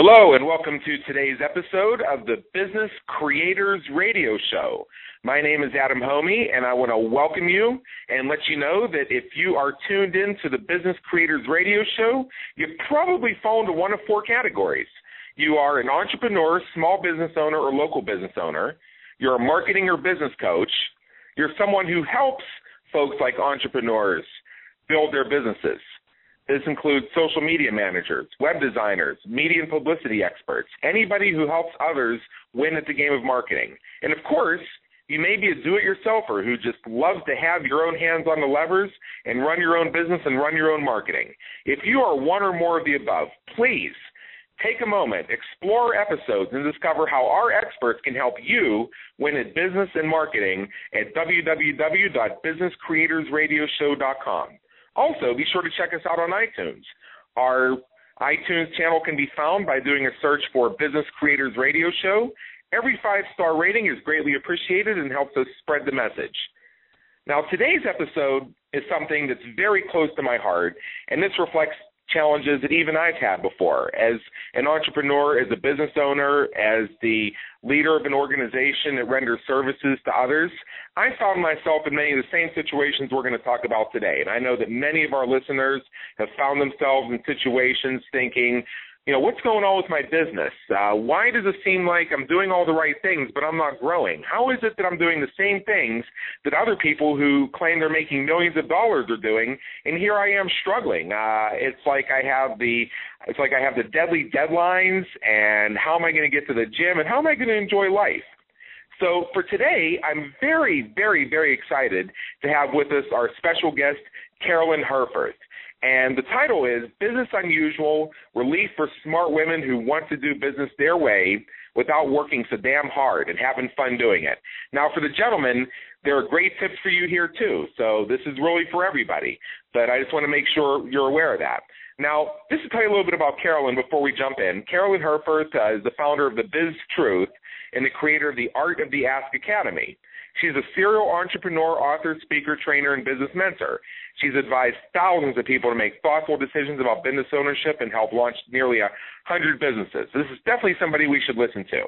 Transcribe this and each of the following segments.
Hello, and welcome to today's episode of the Business Creators Radio Show. My name is Adam Hommey, and I want to welcome you and let you know that if you are tuned in to the Business Creators Radio Show, you probably fall into one of four categories. You are an entrepreneur, small business owner, or local business owner. You're a marketing or business coach. You're someone who helps folks like entrepreneurs build their businesses. This includes social media managers, web designers, media and publicity experts, anybody who helps others win at the game of marketing. And of course, you may be a do it yourselfer who just loves to have your own hands on the levers and run your own business and run your own marketing. If you are one or more of the above, please take a moment, explore episodes, and discover how our experts can help you win at business and marketing at www.businesscreatorsradioshow.com. Also, be sure to check us out on iTunes. Our iTunes channel can be found by doing a search for Business Creators Radio Show. Every five star rating is greatly appreciated and helps us spread the message. Now, today's episode is something that's very close to my heart, and this reflects challenges that even I've had before. As an entrepreneur, as a business owner, as the leader of an organization that renders services to others, I found myself in many of the same situations we're going to talk about today. And I know that many of our listeners have found themselves in situations thinking, you know, what's going on with my business? Uh, why does it seem like I'm doing all the right things, but I'm not growing? How is it that I'm doing the same things that other people who claim they're making millions of dollars are doing, and here I am struggling? Uh, it's like I have the it's like I have the deadly deadlines, and how am I going to get to the gym, and how am I going to enjoy life? So for today, I'm very, very, very excited to have with us our special guest, Carolyn Herfurth. And the title is Business Unusual Relief for Smart Women Who Want to Do Business Their Way Without Working So Damn Hard and Having Fun Doing It. Now, for the gentlemen, there are great tips for you here, too. So this is really for everybody. But I just want to make sure you're aware of that. Now, just to tell you a little bit about Carolyn before we jump in, Carolyn Herfurth uh, is the founder of the Biz Truth and the creator of the Art of the Ask Academy. She's a serial entrepreneur, author, speaker, trainer, and business mentor. She's advised thousands of people to make thoughtful decisions about business ownership and helped launch nearly a hundred businesses. This is definitely somebody we should listen to.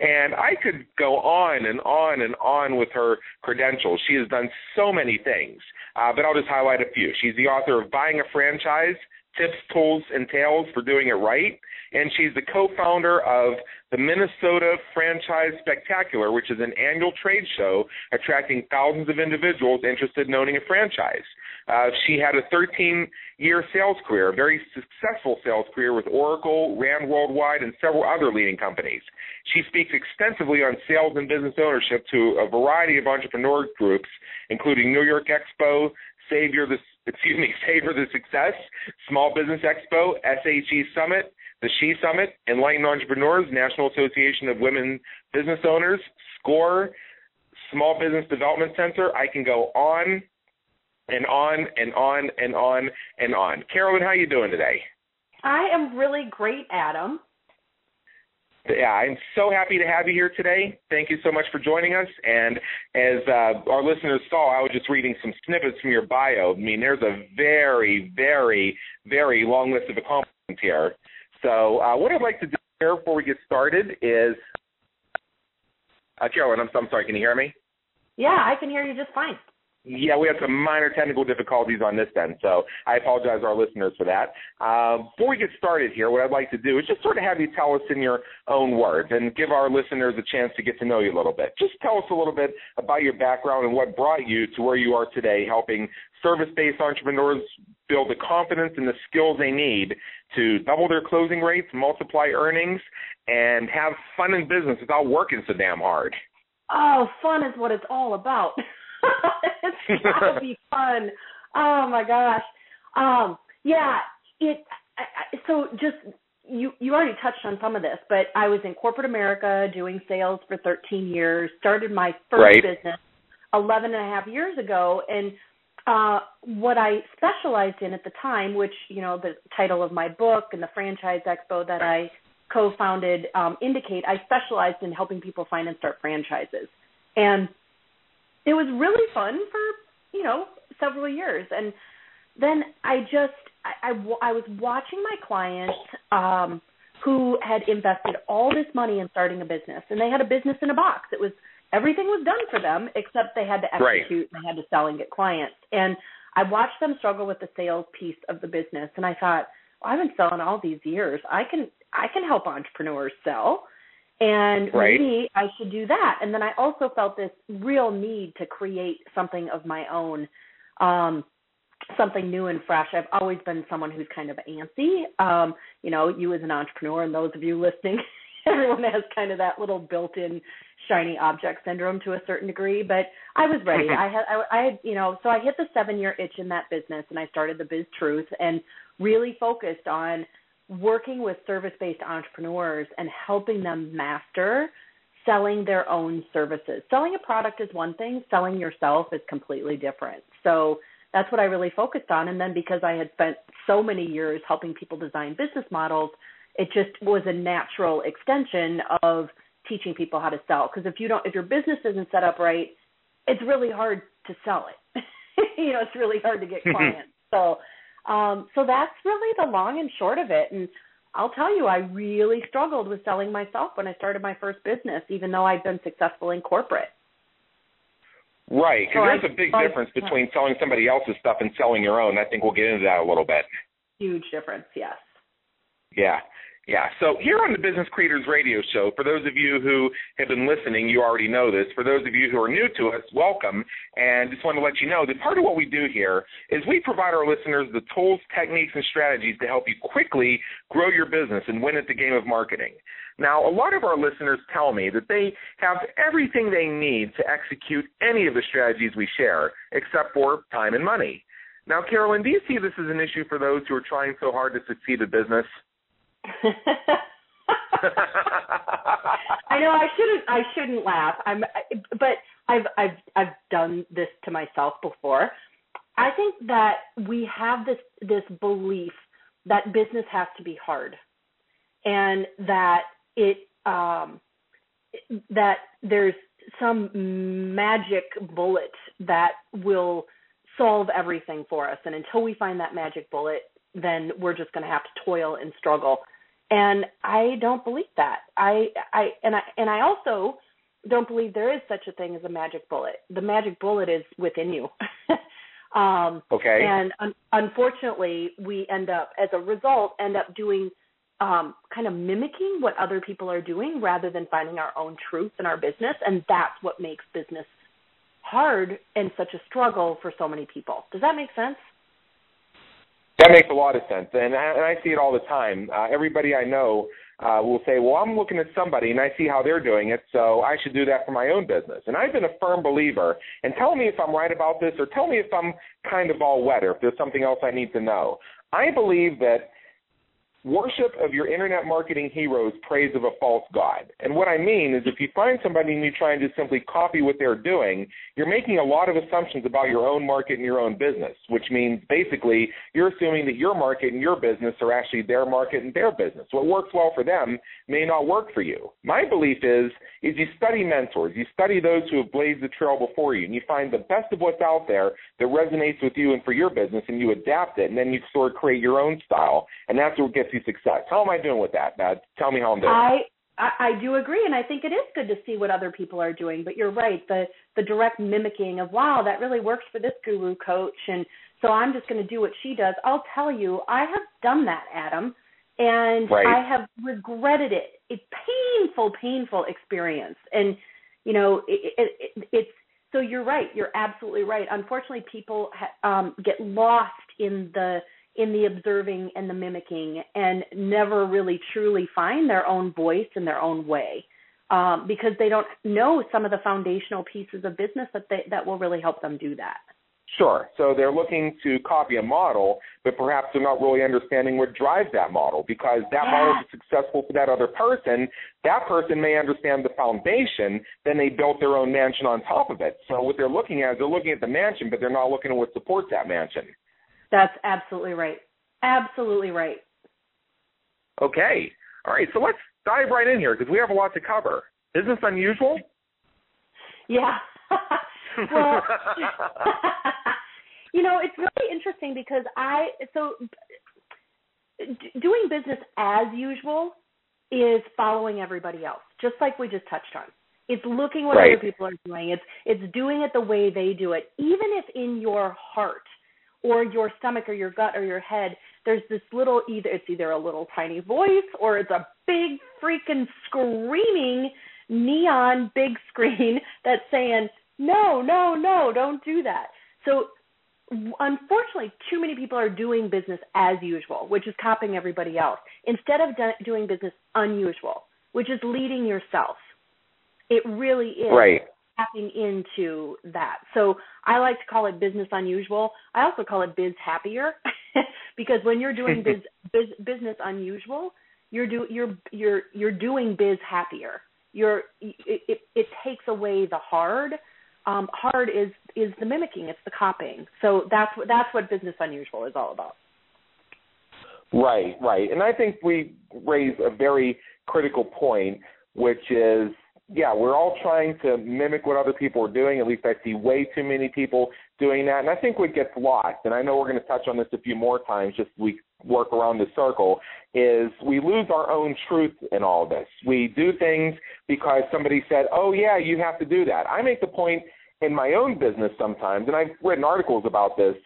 And I could go on and on and on with her credentials. She has done so many things, uh, but I'll just highlight a few. She's the author of Buying a Franchise, Tips, Tools, and Tales for Doing It Right and she's the co-founder of the Minnesota Franchise Spectacular, which is an annual trade show attracting thousands of individuals interested in owning a franchise. Uh, she had a 13-year sales career, a very successful sales career with Oracle, Rand Worldwide, and several other leading companies. She speaks extensively on sales and business ownership to a variety of entrepreneur groups, including New York Expo, Savior the excuse me, Savor the Success, Small Business Expo, SHE Summit, the She Summit, Enlightened Entrepreneurs, National Association of Women Business Owners, SCORE, Small Business Development Center. I can go on and on and on and on and on. Carolyn, how are you doing today? I am really great, Adam. Yeah, I'm so happy to have you here today. Thank you so much for joining us. And as uh, our listeners saw, I was just reading some snippets from your bio. I mean, there's a very, very, very long list of accomplishments here. So uh, what I'd like to do here before we get started is, uh, Carolyn, I'm, I'm sorry, can you hear me? Yeah, I can hear you just fine. Yeah, we had some minor technical difficulties on this end, so I apologize to our listeners for that. Uh, before we get started here, what I'd like to do is just sort of have you tell us in your own words and give our listeners a chance to get to know you a little bit. Just tell us a little bit about your background and what brought you to where you are today, helping service-based entrepreneurs build the confidence and the skills they need to double their closing rates, multiply earnings, and have fun in business without working so damn hard. Oh, fun is what it's all about. it's gotta be fun. Oh my gosh. Um, yeah, it. I, I, so just you you already touched on some of this, but I was in corporate America doing sales for 13 years. Started my first right. business 11 and a half years ago, and uh, what I specialized in at the time, which you know the title of my book and the franchise expo that I co-founded um, indicate, I specialized in helping people find and start franchises, and it was really fun for you know several years and then i just i i, I was watching my clients um who had invested all this money in starting a business and they had a business in a box. It was everything was done for them except they had to execute right. and they had to sell and get clients. And I watched them struggle with the sales piece of the business and I thought, well, I've been selling all these years. I can I can help entrepreneurs sell and right. maybe I should do that. And then I also felt this real need to create something of my own. Um something new and fresh. I've always been someone who's kind of antsy. Um, you know, you as an entrepreneur and those of you listening, everyone has kind of that little built-in shiny object syndrome to a certain degree. But I was ready. I had, I, I had, you know, so I hit the seven-year itch in that business, and I started the Biz Truth, and really focused on working with service-based entrepreneurs and helping them master selling their own services. Selling a product is one thing, selling yourself is completely different. So that's what I really focused on. And then because I had spent so many years helping people design business models, it just was a natural extension of teaching people how to sell. Because if you don't, if your business isn't set up right, it's really hard to sell it. you know, it's really hard to get mm-hmm. clients. so, um, so that's really the long and short of it. And I'll tell you, I really struggled with selling myself when I started my first business, even though I'd been successful in corporate. Right, because so there's a big difference between selling somebody else's stuff and selling your own. I think we'll get into that a little bit. Huge difference, yes. Yeah. Yeah. So here on the Business Creators Radio Show, for those of you who have been listening, you already know this. For those of you who are new to us, welcome. And just want to let you know that part of what we do here is we provide our listeners the tools, techniques, and strategies to help you quickly grow your business and win at the game of marketing. Now, a lot of our listeners tell me that they have everything they need to execute any of the strategies we share, except for time and money. Now, Carolyn, do you see this as an issue for those who are trying so hard to succeed in business? I know I shouldn't I shouldn't laugh. I'm but I've I've I've done this to myself before. I think that we have this this belief that business has to be hard and that it um that there's some magic bullet that will solve everything for us and until we find that magic bullet then we're just going to have to toil and struggle. And i don't believe that. I i and i and i also don't believe there is such a thing as a magic bullet. The magic bullet is within you. Um okay. and un- unfortunately we end up as a result end up doing um kind of mimicking what other people are doing rather than finding our own truth in our business. And that's what makes business hard and such a struggle for so many people. Does that make sense that makes a lot of sense, and I, and I see it all the time. Uh, everybody I know uh, will say, "Well, I'm looking at somebody and I see how they're doing it, so I should do that for my own business." And I've been a firm believer. And tell me if I'm right about this, or tell me if I'm kind of all wet, or if there's something else I need to know. I believe that Worship of your internet marketing heroes praise of a false god. And what I mean is if you find somebody and you try and just simply copy what they're doing, you're making a lot of assumptions about your own market and your own business, which means basically you're assuming that your market and your business are actually their market and their business. What works well for them may not work for you. My belief is is you study mentors, you study those who have blazed the trail before you, and you find the best of what's out there that resonates with you and for your business and you adapt it and then you sort of create your own style. And that's what gets see success. How am I doing with that? Uh, tell me how I'm doing. I, I I do agree, and I think it is good to see what other people are doing. But you're right, the the direct mimicking of wow, that really works for this guru coach, and so I'm just going to do what she does. I'll tell you, I have done that, Adam, and right. I have regretted it. A painful, painful experience, and you know, it, it, it, it's so you're right. You're absolutely right. Unfortunately, people ha- um, get lost in the in the observing and the mimicking and never really truly find their own voice and their own way um, because they don't know some of the foundational pieces of business that they, that will really help them do that. Sure. So they're looking to copy a model, but perhaps they're not really understanding what drives that model because that yeah. model is successful for that other person. That person may understand the foundation, then they built their own mansion on top of it. So what they're looking at is they're looking at the mansion, but they're not looking at what supports that mansion. That's absolutely right. Absolutely right. Okay. All right. So let's dive right in here because we have a lot to cover. Is this unusual? Yeah. well, you know, it's really interesting because I so doing business as usual is following everybody else, just like we just touched on. It's looking what right. other people are doing. It's it's doing it the way they do it, even if in your heart or your stomach or your gut or your head there's this little either it's either a little tiny voice or it's a big freaking screaming neon big screen that's saying no no no don't do that. So unfortunately too many people are doing business as usual which is copying everybody else instead of do- doing business unusual which is leading yourself. It really is. Right tapping into that. So I like to call it business unusual. I also call it biz happier because when you're doing biz, biz business unusual, you're do you're you're you're doing biz happier. You're it, it, it takes away the hard. Um, hard is is the mimicking. It's the copying. So that's what that's what business unusual is all about. Right, right. And I think we raise a very critical point, which is yeah, we're all trying to mimic what other people are doing. At least I see way too many people doing that. And I think what gets lost, and I know we're going to touch on this a few more times, just we work around the circle, is we lose our own truth in all this. We do things because somebody said, oh, yeah, you have to do that. I make the point in my own business sometimes, and I've written articles about this,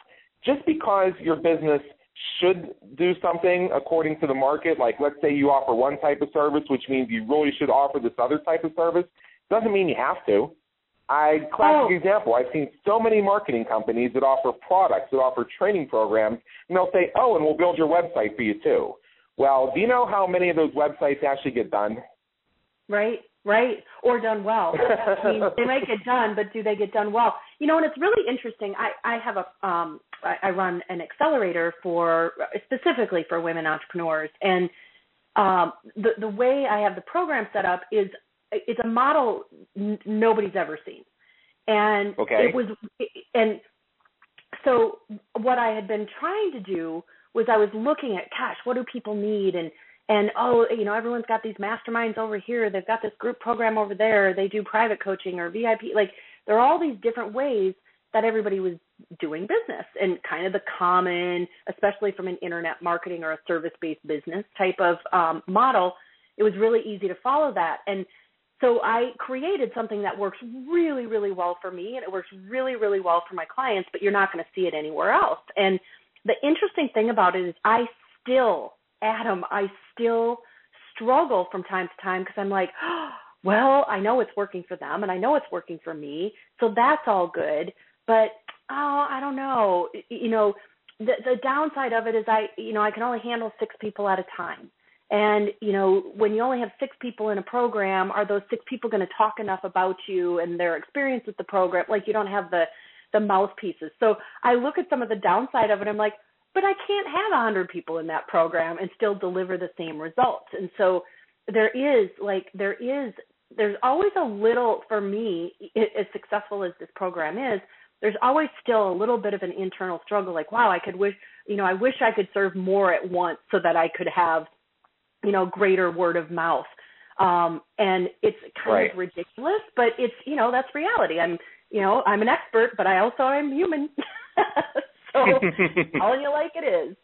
just because your business – should do something according to the market. Like, let's say you offer one type of service, which means you really should offer this other type of service. Doesn't mean you have to. I classic oh. example. I've seen so many marketing companies that offer products, that offer training programs, and they'll say, "Oh, and we'll build your website for you too." Well, do you know how many of those websites actually get done? Right, right, or done well. I mean, they might get done, but do they get done well? You know, and it's really interesting. I I have a um I, run an accelerator for specifically for women entrepreneurs, and um, the the way I have the program set up is it's a model n- nobody's ever seen, and okay. it was and so what I had been trying to do was I was looking at gosh, what do people need and and oh, you know, everyone's got these masterminds over here. They've got this group program over there. They do private coaching or VIP. Like there are all these different ways that everybody was doing business and kind of the common, especially from an internet marketing or a service based business type of um, model, it was really easy to follow that. And so I created something that works really, really well for me and it works really, really well for my clients, but you're not going to see it anywhere else. And the interesting thing about it is I still, Adam, I still struggle from time to time because I'm like, oh, well, I know it's working for them and I know it's working for me. So that's all good. But oh, I don't know. You know, the the downside of it is I, you know, I can only handle six people at a time. And you know, when you only have six people in a program, are those six people going to talk enough about you and their experience with the program? Like you don't have the the mouthpieces. So I look at some of the downside of it. I'm like, but I can't have a hundred people in that program and still deliver the same results. And so there is like there is there's always a little for me as successful as this program is there's always still a little bit of an internal struggle like wow i could wish you know i wish i could serve more at once so that i could have you know greater word of mouth. Um and it's kind right. of ridiculous but it's you know that's reality. I'm you know i'm an expert but i also am human. So telling you like it is.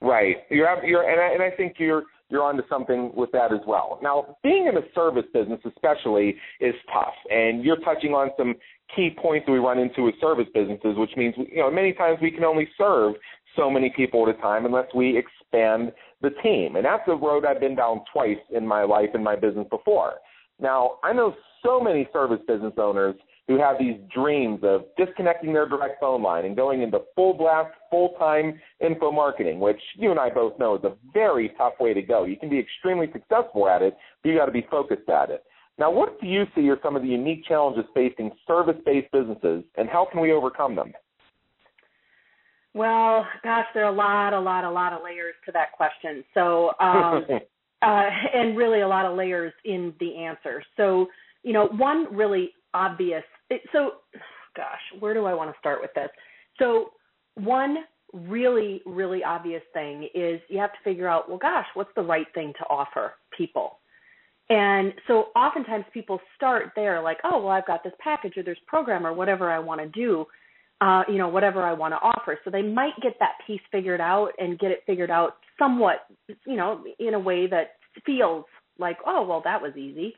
Right. You're you're and I, and I think you're you're onto something with that as well. Now, being in a service business especially is tough, and you're touching on some key points that we run into with service businesses, which means you know many times we can only serve so many people at a time unless we expand the team, and that's a road I've been down twice in my life in my business before. Now, I know so many service business owners who have these dreams of disconnecting their direct phone line and going into full blast, full time info marketing, which you and I both know is a very tough way to go. You can be extremely successful at it, but you got to be focused at it. Now, what do you see are some of the unique challenges facing service based businesses, and how can we overcome them? Well, gosh, there are a lot, a lot, a lot of layers to that question. So, um, uh, and really a lot of layers in the answer. So, you know, one really obvious. So, gosh, where do I want to start with this? So, one really, really obvious thing is you have to figure out, well, gosh, what's the right thing to offer people? And so oftentimes people start there like, oh, well, I've got this package or this program or whatever I want to do, uh, you know, whatever I want to offer. So they might get that piece figured out and get it figured out somewhat, you know, in a way that feels like, oh, well, that was easy.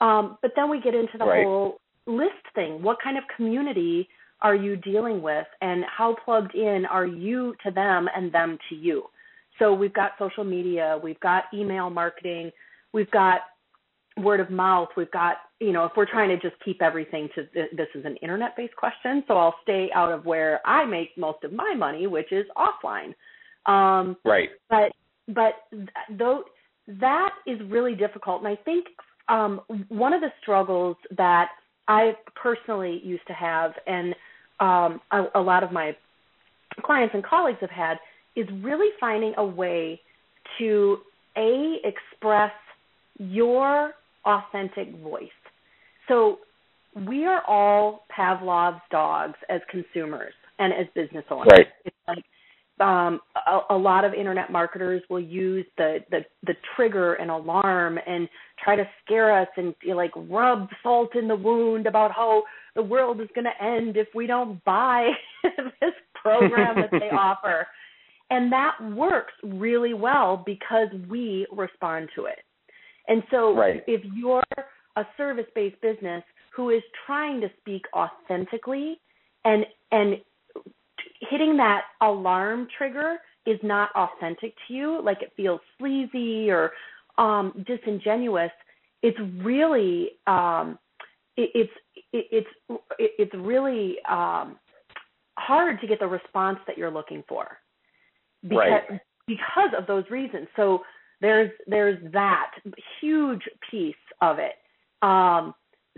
Um, but then we get into the right. whole list thing. What kind of community are you dealing with, and how plugged in are you to them and them to you? So we've got social media, we've got email marketing, we've got word of mouth, we've got, you know, if we're trying to just keep everything to this is an internet based question, so I'll stay out of where I make most of my money, which is offline. Um, right. But but though that is really difficult, and I think um, one of the struggles that I personally used to have, and um, a, a lot of my clients and colleagues have had, is really finding a way to a express your authentic voice. So we are all Pavlov's dogs as consumers and as business owners. Right. It's like um, a, a, lot of internet marketers will use the, the the trigger and alarm and try to scare us and like rub salt in the wound about how the world is going to end if we don't buy this program that they offer. And that works really well because we respond to it. And so right. if you're a service-based business who is trying to speak authentically and and hitting that alarm trigger is not authentic to you, like it feels sleazy or um, disingenuous, it's really um, it, it's it, it's it, it's really um, hard to get the response that you're looking for because right. because of those reasons. So there's there's that huge piece of it. Um,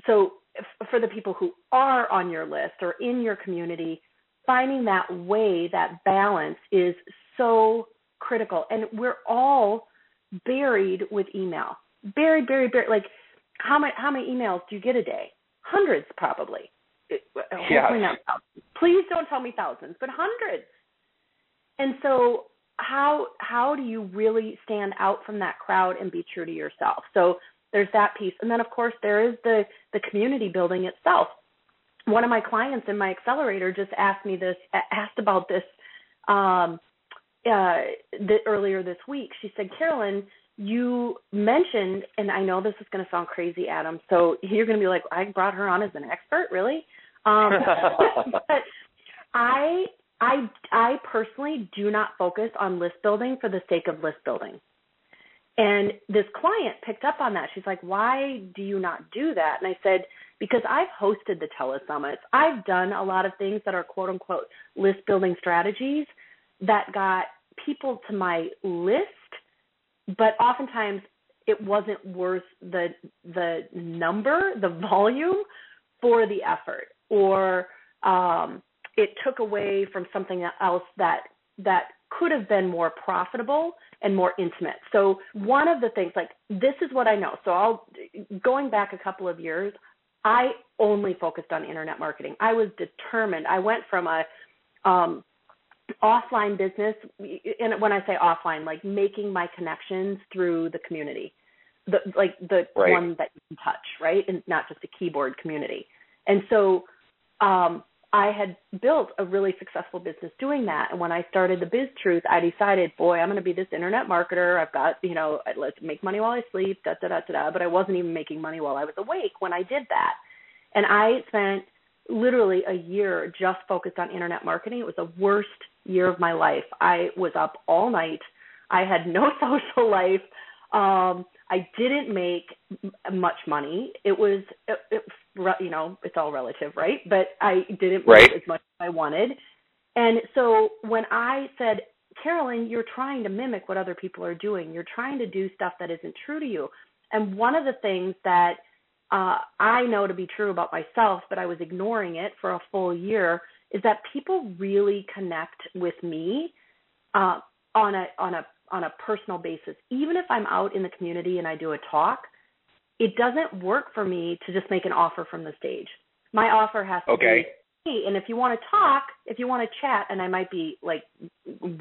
so f- for the people who are on your list or in your community, finding that way, that balance is so critical. And we're all buried with email. Buried, buried, buried. Like how many how many emails do you get a day? Hundreds probably. Not thousands. Please don't tell me thousands, but hundreds. And so how how do you really stand out from that crowd and be true to yourself? So there's that piece. And then of course there is the the community building itself one of my clients in my accelerator just asked me this asked about this um uh the, earlier this week she said carolyn you mentioned and i know this is going to sound crazy adam so you're going to be like i brought her on as an expert really um but i i i personally do not focus on list building for the sake of list building. And this client picked up on that. She's like why do you not do that? And i said because I've hosted the telesummits. I've done a lot of things that are quote unquote list building strategies that got people to my list, but oftentimes it wasn't worth the the number, the volume for the effort, or um, it took away from something else that that could have been more profitable and more intimate. So one of the things like this is what I know. So I'll going back a couple of years, I only focused on internet marketing. I was determined. I went from a um, offline business, and when I say offline, like making my connections through the community, the like the right. one that you can touch, right, and not just a keyboard community. And so um, I had built a really successful business doing that. And when I started the Biz Truth, I decided, boy, I'm going to be this internet marketer. I've got, you know, let's make money while I sleep, da da da da da. But I wasn't even making money while I was awake when I did that. And I spent literally a year just focused on internet marketing. It was the worst year of my life. I was up all night. I had no social life. Um, I didn't make much money. It was, it, it, you know, it's all relative, right? But I didn't right. as much as I wanted. And so when I said, Carolyn, you're trying to mimic what other people are doing. You're trying to do stuff that isn't true to you. And one of the things that uh, I know to be true about myself, but I was ignoring it for a full year, is that people really connect with me uh, on a on a on a personal basis. Even if I'm out in the community and I do a talk, it doesn't work for me to just make an offer from the stage. My offer has to okay. be, hey, and if you want to talk, if you want to chat, and I might be like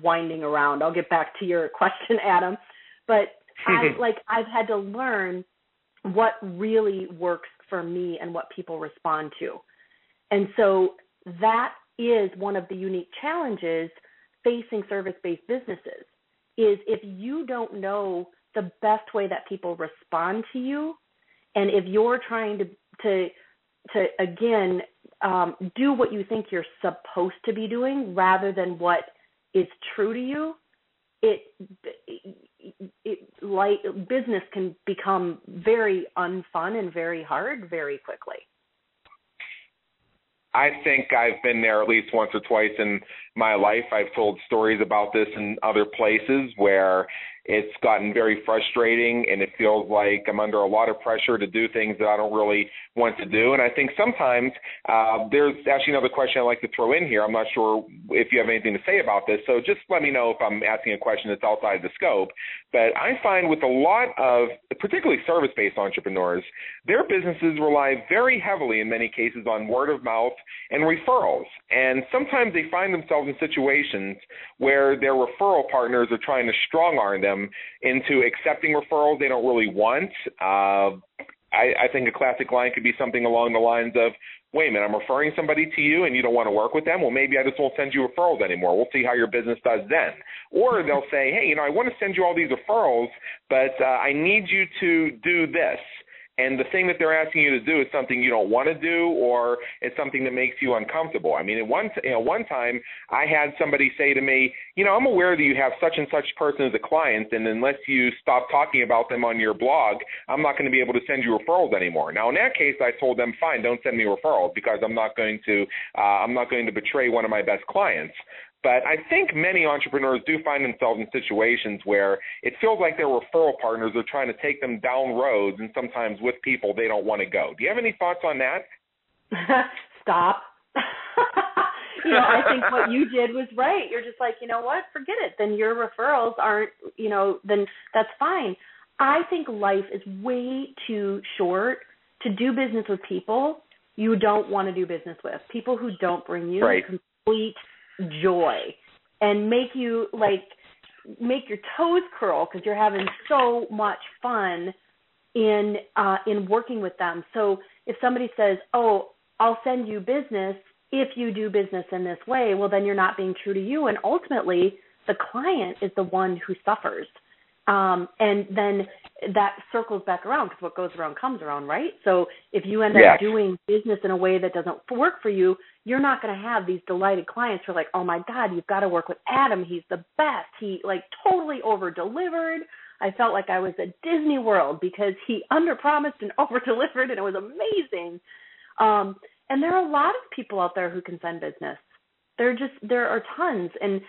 winding around. I'll get back to your question, Adam. But I mm-hmm. like I've had to learn what really works for me and what people respond to. And so that is one of the unique challenges facing service-based businesses is if you don't know the best way that people respond to you. And if you're trying to to to again um, do what you think you're supposed to be doing rather than what is true to you, it, it, it like business can become very unfun and very hard very quickly. I think I've been there at least once or twice in my life. I've told stories about this in other places where it's gotten very frustrating and it feels like I'm under a lot of pressure to do things that I don't really want to do. And I think sometimes uh, there's actually another question I'd like to throw in here. I'm not sure if you have anything to say about this, so just let me know if I'm asking a question that's outside the scope. But I find with a lot of, particularly service based entrepreneurs, their businesses rely very heavily in many cases on word of mouth and referrals. And sometimes they find themselves in situations where their referral partners are trying to strong arm them them into accepting referrals they don't really want. Uh, I, I think a classic line could be something along the lines of, wait a minute, I'm referring somebody to you and you don't want to work with them. Well, maybe I just won't send you referrals anymore. We'll see how your business does then. Or they'll say, hey, you know, I want to send you all these referrals, but uh, I need you to do this and the thing that they're asking you to do is something you don't want to do or it's something that makes you uncomfortable. I mean, at one you know one time I had somebody say to me, you know, I'm aware that you have such and such person as a client, and unless you stop talking about them on your blog, I'm not going to be able to send you referrals anymore. Now, in that case, I told them, fine, don't send me referrals because I'm not going to uh, I'm not going to betray one of my best clients. But I think many entrepreneurs do find themselves in situations where it feels like their referral partners are trying to take them down roads and sometimes with people they don't want to go. Do you have any thoughts on that? Stop. you know, I think what you did was right. You're just like, you know what? Forget it. Then your referrals aren't, you know, then that's fine. I think life is way too short to do business with people you don't want to do business with. People who don't bring you right. complete joy and make you like make your toes curl because you're having so much fun in uh in working with them. So if somebody says, "Oh, I'll send you business if you do business in this way," well then you're not being true to you and ultimately the client is the one who suffers. Um and then that circles back around because what goes around comes around, right? So if you end yes. up doing business in a way that doesn't work for you, you're not going to have these delighted clients who are like, "Oh my God, you've got to work with Adam. He's the best. He like totally over delivered." I felt like I was at Disney World because he under promised and over delivered, and it was amazing. Um, and there are a lot of people out there who can send business. There just there are tons, and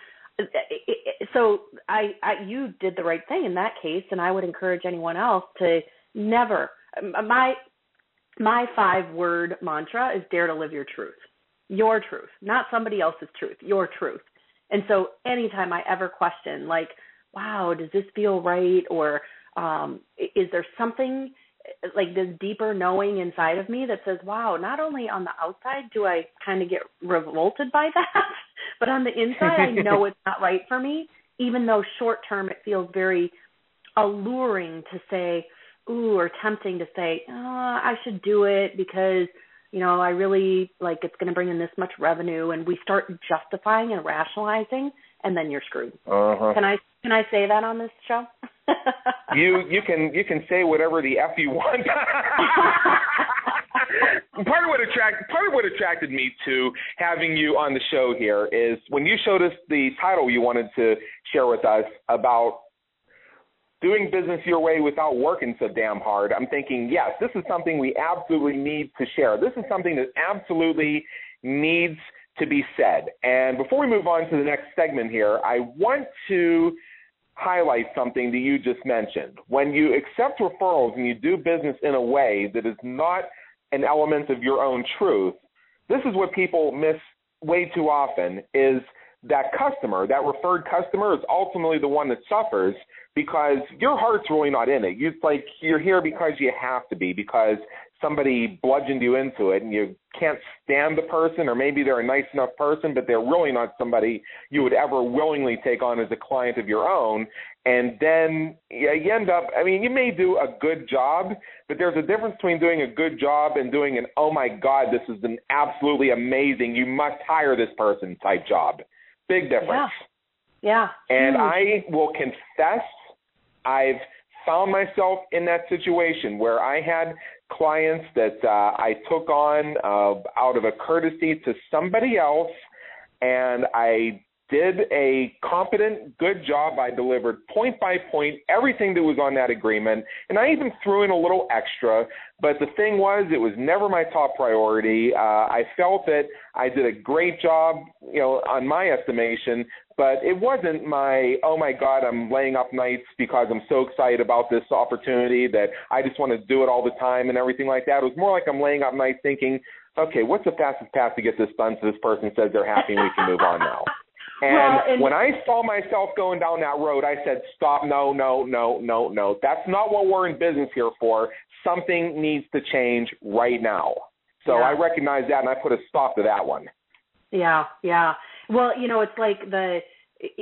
so I, I you did the right thing in that case, and I would encourage anyone else to never. My my five word mantra is dare to live your truth, your truth, not somebody else's truth, your truth. And so anytime I ever question, like, wow, does this feel right, or um, is there something like this deeper knowing inside of me that says, wow, not only on the outside do I kind of get revolted by that, but on the inside I know it's not right for me, even though short term it feels very alluring to say, ooh, or tempting to say, oh, I should do it because you know I really like it's going to bring in this much revenue, and we start justifying and rationalizing, and then you're screwed. Uh-huh. Can I can I say that on this show? you you can you can say whatever the f you want. part of what attract part of what attracted me to having you on the show here is when you showed us the title you wanted to share with us about doing business your way without working so damn hard. I'm thinking, yes, this is something we absolutely need to share. This is something that absolutely needs to be said. And before we move on to the next segment here, I want to highlight something that you just mentioned. When you accept referrals and you do business in a way that is not an element of your own truth, this is what people miss way too often is that customer, that referred customer is ultimately the one that suffers because your heart's really not in it. It's like you're here because you have to be, because somebody bludgeoned you into it and you can't stand the person or maybe they're a nice enough person but they're really not somebody you would ever willingly take on as a client of your own and then you end up i mean you may do a good job but there's a difference between doing a good job and doing an oh my god this is an absolutely amazing you must hire this person type job big difference. Yeah. Yeah. And i will confess i've found myself in that situation where I had clients that uh, I took on uh, out of a courtesy to somebody else, and I did a competent, good job. I delivered point by point everything that was on that agreement, and I even threw in a little extra. But the thing was, it was never my top priority. Uh, I felt that I did a great job, you know, on my estimation, but it wasn't my oh my god, I'm laying up nights because I'm so excited about this opportunity that I just want to do it all the time and everything like that. It was more like I'm laying up nights thinking, okay, what's the fastest path to get this done so this person says they're happy and we can move on now. And, well, and when I saw myself going down that road, I said, "Stop! No, no, no, no, no. That's not what we're in business here for. Something needs to change right now." So yeah. I recognize that, and I put a stop to that one. Yeah, yeah. Well, you know, it's like the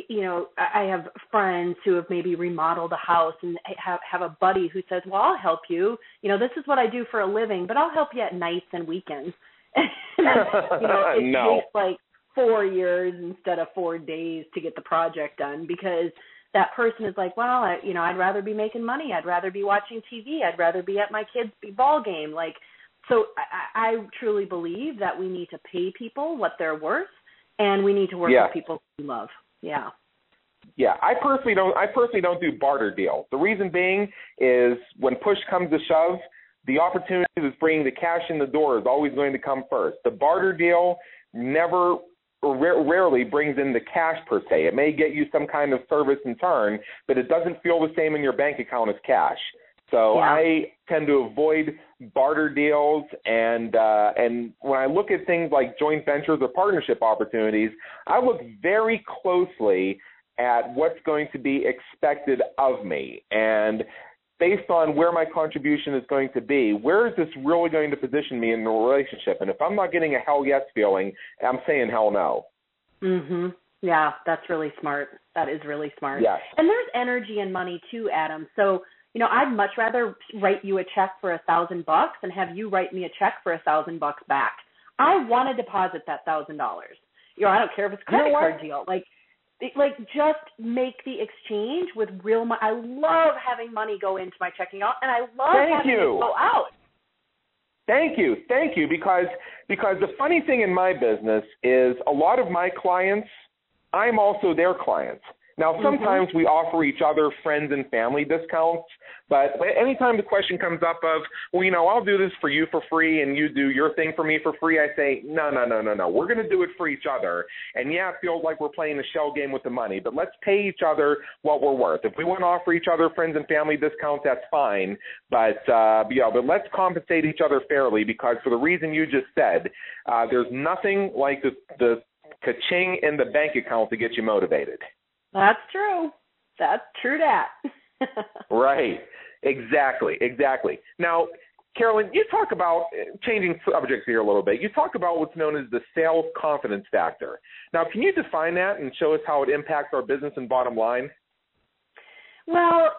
you know, I have friends who have maybe remodeled a house and have have a buddy who says, "Well, I'll help you. You know, this is what I do for a living, but I'll help you at nights and weekends." you know, it no. takes like four years instead of four days to get the project done because that person is like, well, I, you know, I'd rather be making money. I'd rather be watching TV. I'd rather be at my kid's ball game. Like, so I, I truly believe that we need to pay people what they're worth, and we need to work yeah. with people we love. Yeah. Yeah, I personally don't. I personally don't do barter deals. The reason being is when push comes to shove, the opportunity that's bringing the cash in the door is always going to come first. The barter deal never rarely brings in the cash per se. It may get you some kind of service in turn, but it doesn't feel the same in your bank account as cash. So yeah. I tend to avoid barter deals and uh, and when I look at things like joint ventures or partnership opportunities, I look very closely at what's going to be expected of me. And based on where my contribution is going to be, where is this really going to position me in the relationship? And if I'm not getting a hell yes feeling, I'm saying hell no. Mhm. Yeah, that's really smart. That is really smart. Yes. And there's energy and money too, Adam. So, you know, I'd much rather write you a check for a thousand bucks and have you write me a check for a thousand bucks back. I want to deposit that thousand dollars. You know, I don't care if it's a credit you know card deal. Like like just make the exchange with real money. I love having money go into my checking account, and I love Thank having you. it go out. Thank you, thank you. Because because the funny thing in my business is a lot of my clients, I'm also their clients. Now, Mm-hmm. sometimes we offer each other friends and family discounts, but anytime the question comes up of, well, you know, I'll do this for you for free and you do your thing for me for free, I say, no, no, no, no, no. We're going to do it for each other. And yeah, it feels like we're playing a shell game with the money, but let's pay each other what we're worth. If we want to offer each other friends and family discounts, that's fine. But, uh, yeah, but let's compensate each other fairly because for the reason you just said, uh, there's nothing like the, the ka-ching in the bank account to get you motivated. That's true. That's true. That. right. Exactly. Exactly. Now, Carolyn, you talk about changing subjects here a little bit. You talk about what's known as the sales confidence factor. Now, can you define that and show us how it impacts our business and bottom line? Well,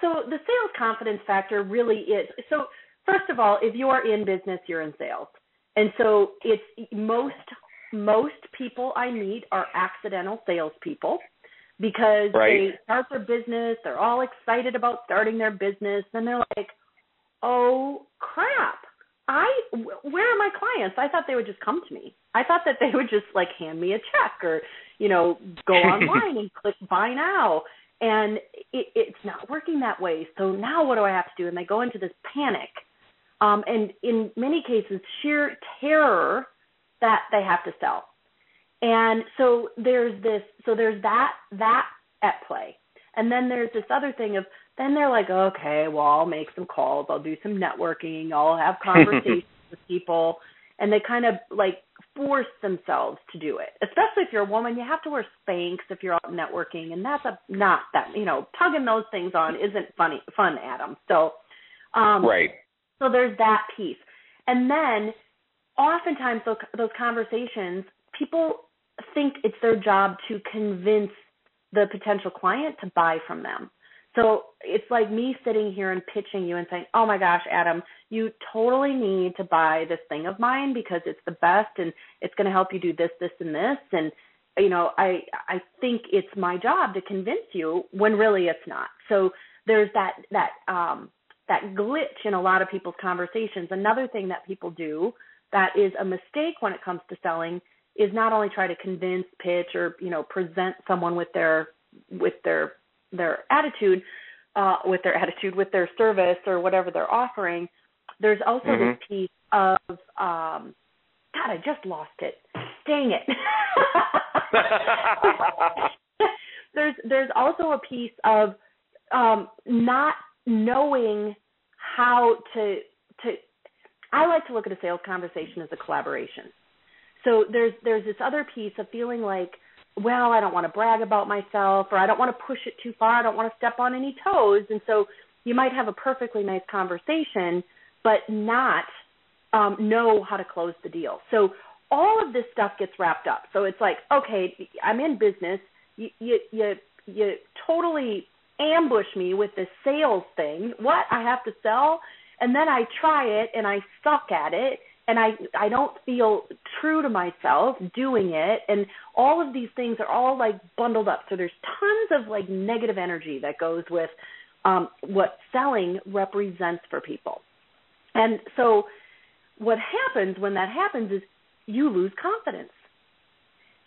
so the sales confidence factor really is so. First of all, if you are in business, you're in sales, and so it's most most people I meet are accidental salespeople because right. they start their business, they're all excited about starting their business, and they're like, "Oh crap! I where are my clients? I thought they would just come to me. I thought that they would just like hand me a check or you know go online and click buy now." And it, it's not working that way. So now what do I have to do? And they go into this panic, um, and in many cases, sheer terror that they have to sell and so there's this so there's that that at play. And then there's this other thing of then they're like, okay, well, I'll make some calls, I'll do some networking, I'll have conversations with people, and they kind of like force themselves to do it. Especially if you're a woman, you have to wear Spanx if you're out networking, and that's a not that you know tugging those things on isn't funny fun, Adam. So, um, right. So there's that piece, and then oftentimes those, those conversations, people think it's their job to convince the potential client to buy from them. So it's like me sitting here and pitching you and saying, "Oh my gosh, Adam, you totally need to buy this thing of mine because it's the best and it's going to help you do this, this, and this." And you know, I I think it's my job to convince you when really it's not. So there's that that um that glitch in a lot of people's conversations. Another thing that people do that is a mistake when it comes to selling is not only try to convince, pitch, or you know present someone with their with their their attitude, uh, with their attitude, with their service or whatever they're offering. There's also mm-hmm. this piece of um, God, I just lost it. Dang it. there's there's also a piece of um, not knowing how to to I like to look at a sales conversation as a collaboration. So there's there's this other piece of feeling like, well, I don't want to brag about myself or I don't want to push it too far, I don't want to step on any toes. And so you might have a perfectly nice conversation, but not um, know how to close the deal. So all of this stuff gets wrapped up. So it's like, okay, I'm in business. You you you, you totally ambush me with this sales thing. What I have to sell, and then I try it and I suck at it and I I don't feel true to myself doing it and all of these things are all like bundled up. So there's tons of like negative energy that goes with um what selling represents for people. And so what happens when that happens is you lose confidence.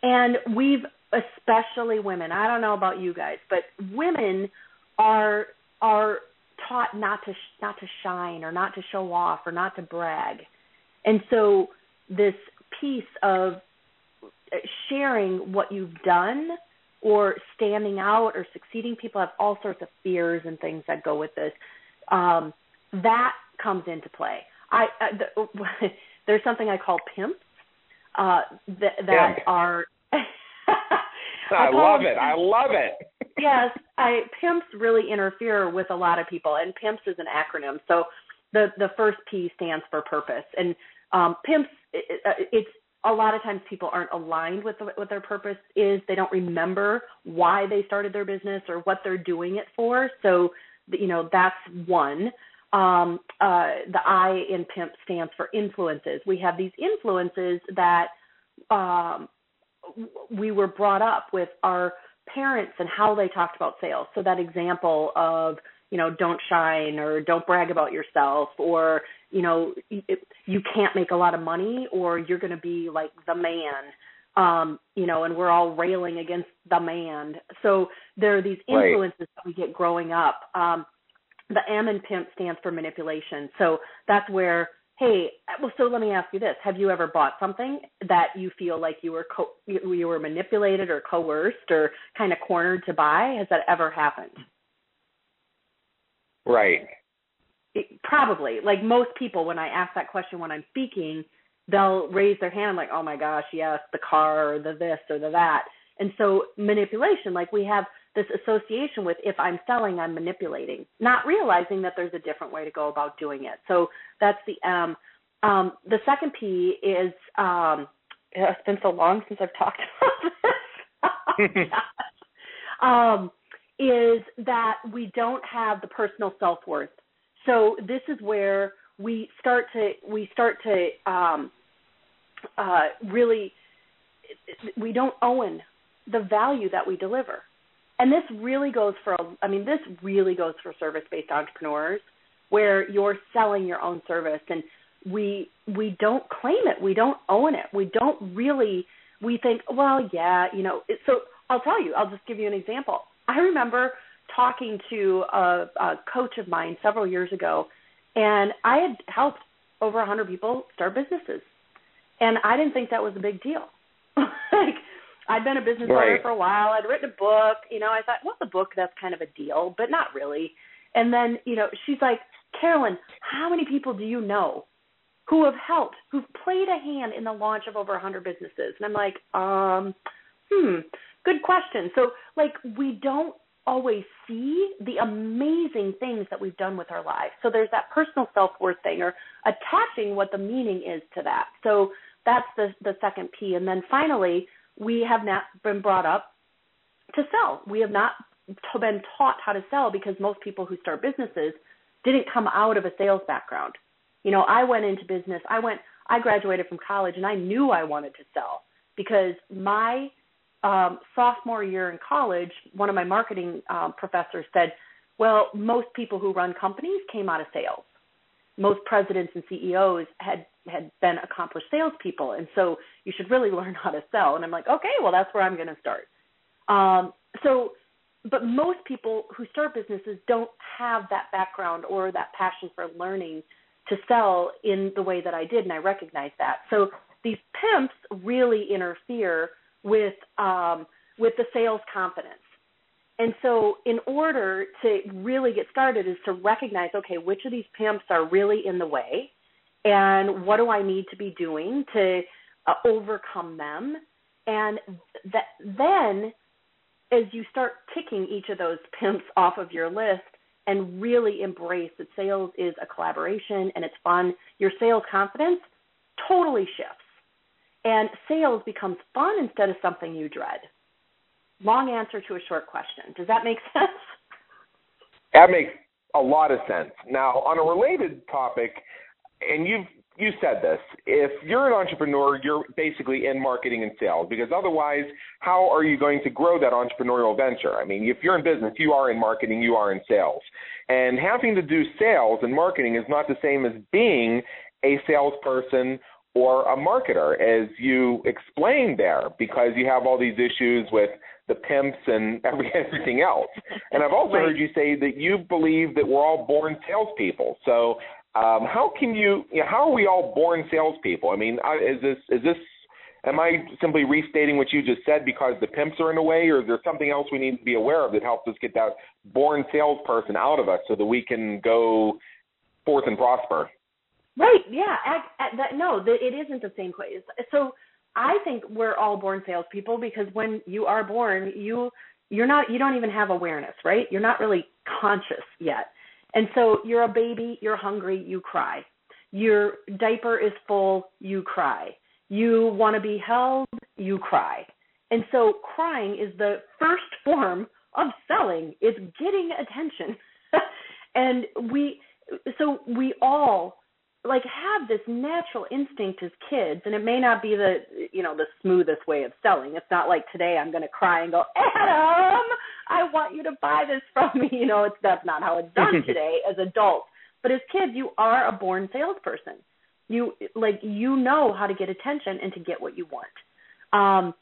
And we've especially women. I don't know about you guys, but women are are taught not to sh- not to shine or not to show off or not to brag. And so this piece of sharing what you've done or standing out or succeeding people have all sorts of fears and things that go with this um, that comes into play i uh, the, there's something i call pimps uh, that, that are I, I love it. I love it. yes, I pimps really interfere with a lot of people, and pimps is an acronym. So the the first P stands for purpose, and um, pimps it, it's a lot of times people aren't aligned with the, what their purpose is. They don't remember why they started their business or what they're doing it for. So you know that's one. Um, uh, the I in pimp stands for influences. We have these influences that um, we were brought up with our parents and how they talked about sales. So that example of you know don't shine or don't brag about yourself or you know you can't make a lot of money or you're going to be like the man um you know and we're all railing against the man. So there are these influences right. that we get growing up. Um the m in pimp stands for manipulation. So that's where hey well so let me ask you this. Have you ever bought something that you feel like you were co- you were manipulated or coerced or kind of cornered to buy? Has that ever happened right it, probably like most people when i ask that question when i'm speaking they'll raise their hand like oh my gosh yes the car or the this or the that and so manipulation like we have this association with if I'm selling, I'm manipulating, not realizing that there's a different way to go about doing it. So that's the M. Um, the second P is um, it's been so long since I've talked about this. um, is that we don't have the personal self worth. So this is where we start to we start to um, uh, really we don't own the value that we deliver. And this really goes for i mean this really goes for service based entrepreneurs where you're selling your own service and we we don't claim it. We don't own it. We don't really we think well yeah you know so i'll tell you i'll just give you an example i remember talking to a, a coach of mine several years ago and i had helped over a hundred people start businesses and i didn't think that was a big deal like I'd been a business right. owner for a while. I'd written a book. You know, I thought, well, the book that's kind of a deal, but not really. And then, you know, she's like, Carolyn, how many people do you know who have helped, who've played a hand in the launch of over a 100 businesses? And I'm like, um, hmm, good question. So, like, we don't always see the amazing things that we've done with our lives. So there's that personal self-worth thing or attaching what the meaning is to that. So that's the the second P. And then finally, we have not been brought up to sell. We have not been taught how to sell because most people who start businesses didn't come out of a sales background. You know, I went into business. I went I graduated from college and I knew I wanted to sell because my um sophomore year in college, one of my marketing um professors said, Well, most people who run companies came out of sales. Most presidents and CEOs had had been accomplished salespeople, and so you should really learn how to sell. And I'm like, okay, well, that's where I'm going to start. Um, so, but most people who start businesses don't have that background or that passion for learning to sell in the way that I did, and I recognize that. So these pimps really interfere with um, with the sales confidence. And so, in order to really get started, is to recognize okay, which of these pimps are really in the way, and what do I need to be doing to uh, overcome them, and that then, as you start ticking each of those pimps off of your list, and really embrace that sales is a collaboration and it's fun, your sales confidence totally shifts. And sales becomes fun instead of something you dread. Long answer to a short question. Does that make sense? That makes a lot of sense. Now, on a related topic, and you've you said this. If you're an entrepreneur, you're basically in marketing and sales because otherwise, how are you going to grow that entrepreneurial venture? I mean, if you're in business, you are in marketing, you are in sales. And having to do sales and marketing is not the same as being a salesperson or a marketer, as you explained there, because you have all these issues with the pimps and every, everything else. And I've also right. heard you say that you believe that we're all born salespeople. So um, how can you, you know, how are we all born salespeople? I mean, is this is this am I simply restating what you just said because the pimps are in the way, or is there something else we need to be aware of that helps us get that born salesperson out of us so that we can go forth and prosper? Right. Yeah. At, at that, no, the, it isn't the same place. So I think we're all born salespeople because when you are born, you you're not you don't even have awareness, right? You're not really conscious yet. And so you're a baby, you're hungry, you cry. Your diaper is full, you cry. You want to be held, you cry. And so crying is the first form of selling. It's getting attention. and we so we all like have this natural instinct as kids and it may not be the you know the smoothest way of selling. It's not like today i'm going to cry and go adam i want you to buy this from me. You know it's that's not how it's done today as adults. But as kids you are a born salesperson. You like you know how to get attention and to get what you want. Um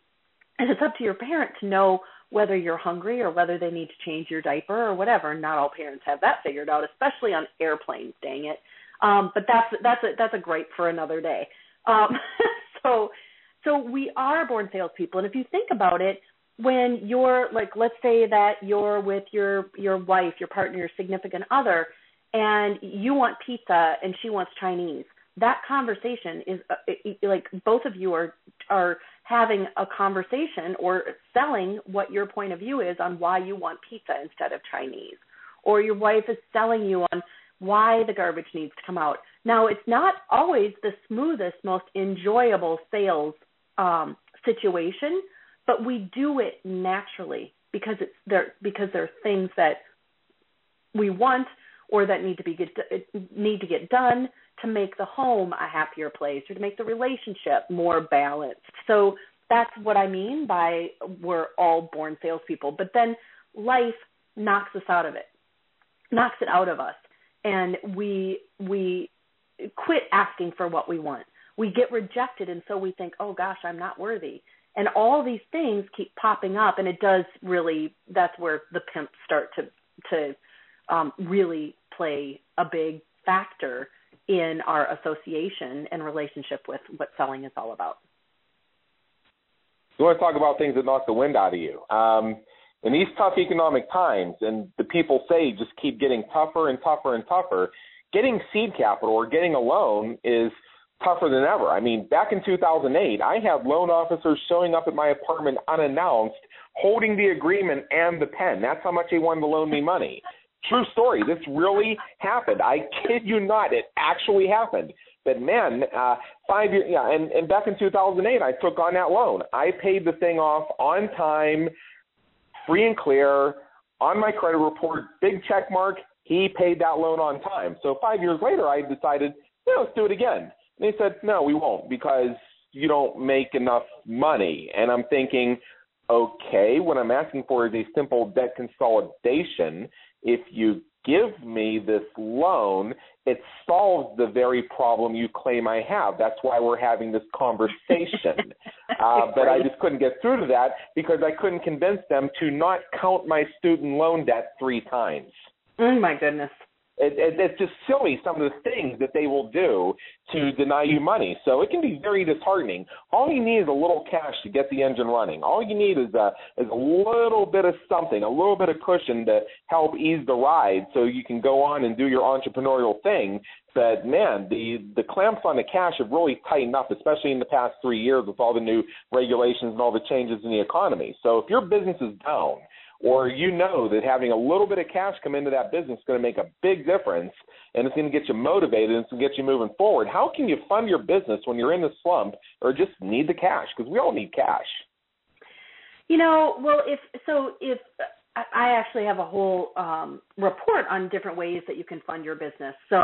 and it's up to your parent to know whether you're hungry or whether they need to change your diaper or whatever. Not all parents have that figured out especially on airplanes dang it um, but that's that's a that's a gripe for another day. Um, so so we are born salespeople, and if you think about it, when you're like, let's say that you're with your your wife, your partner, your significant other, and you want pizza and she wants Chinese. That conversation is uh, like both of you are are having a conversation or selling what your point of view is on why you want pizza instead of Chinese, or your wife is selling you on why the garbage needs to come out. Now, it's not always the smoothest, most enjoyable sales um, situation, but we do it naturally because it's there because there are things that we want or that need to be get, need to get done to make the home a happier place or to make the relationship more balanced. So that's what I mean by we're all born salespeople. But then life knocks us out of it, knocks it out of us and we we quit asking for what we want. We get rejected and so we think, "Oh gosh, I'm not worthy." And all these things keep popping up and it does really that's where the pimps start to to um, really play a big factor in our association and relationship with what selling is all about. You want to talk about things that knock the wind out of you. Um, in these tough economic times, and the people say just keep getting tougher and tougher and tougher, getting seed capital or getting a loan is tougher than ever. I mean, back in 2008, I had loan officers showing up at my apartment unannounced, holding the agreement and the pen. That's how much they wanted to loan me money. True story. This really happened. I kid you not. It actually happened. But man, uh, five years, yeah, and, and back in 2008, I took on that loan. I paid the thing off on time free and clear on my credit report, big check mark. He paid that loan on time. So five years later, I decided, yeah, let's do it again. And they said, no, we won't because you don't make enough money. And I'm thinking, okay, what I'm asking for is a simple debt consolidation. if you give me this loan, it solves the very problem you claim I have. That's why we're having this conversation. uh, but I just couldn't get through to that because I couldn't convince them to not count my student loan debt three times. Oh my goodness. It, it, it's just silly some of the things that they will do to deny you money. So it can be very disheartening. All you need is a little cash to get the engine running. All you need is a is a little bit of something, a little bit of cushion to help ease the ride, so you can go on and do your entrepreneurial thing. But man, the the clamps on the cash have really tightened up, especially in the past three years with all the new regulations and all the changes in the economy. So if your business is down or you know that having a little bit of cash come into that business is going to make a big difference and it's going to get you motivated and it's going to get you moving forward. How can you fund your business when you're in the slump or just need the cash? Because we all need cash. You know, well, if so, if I actually have a whole um, report on different ways that you can fund your business. So,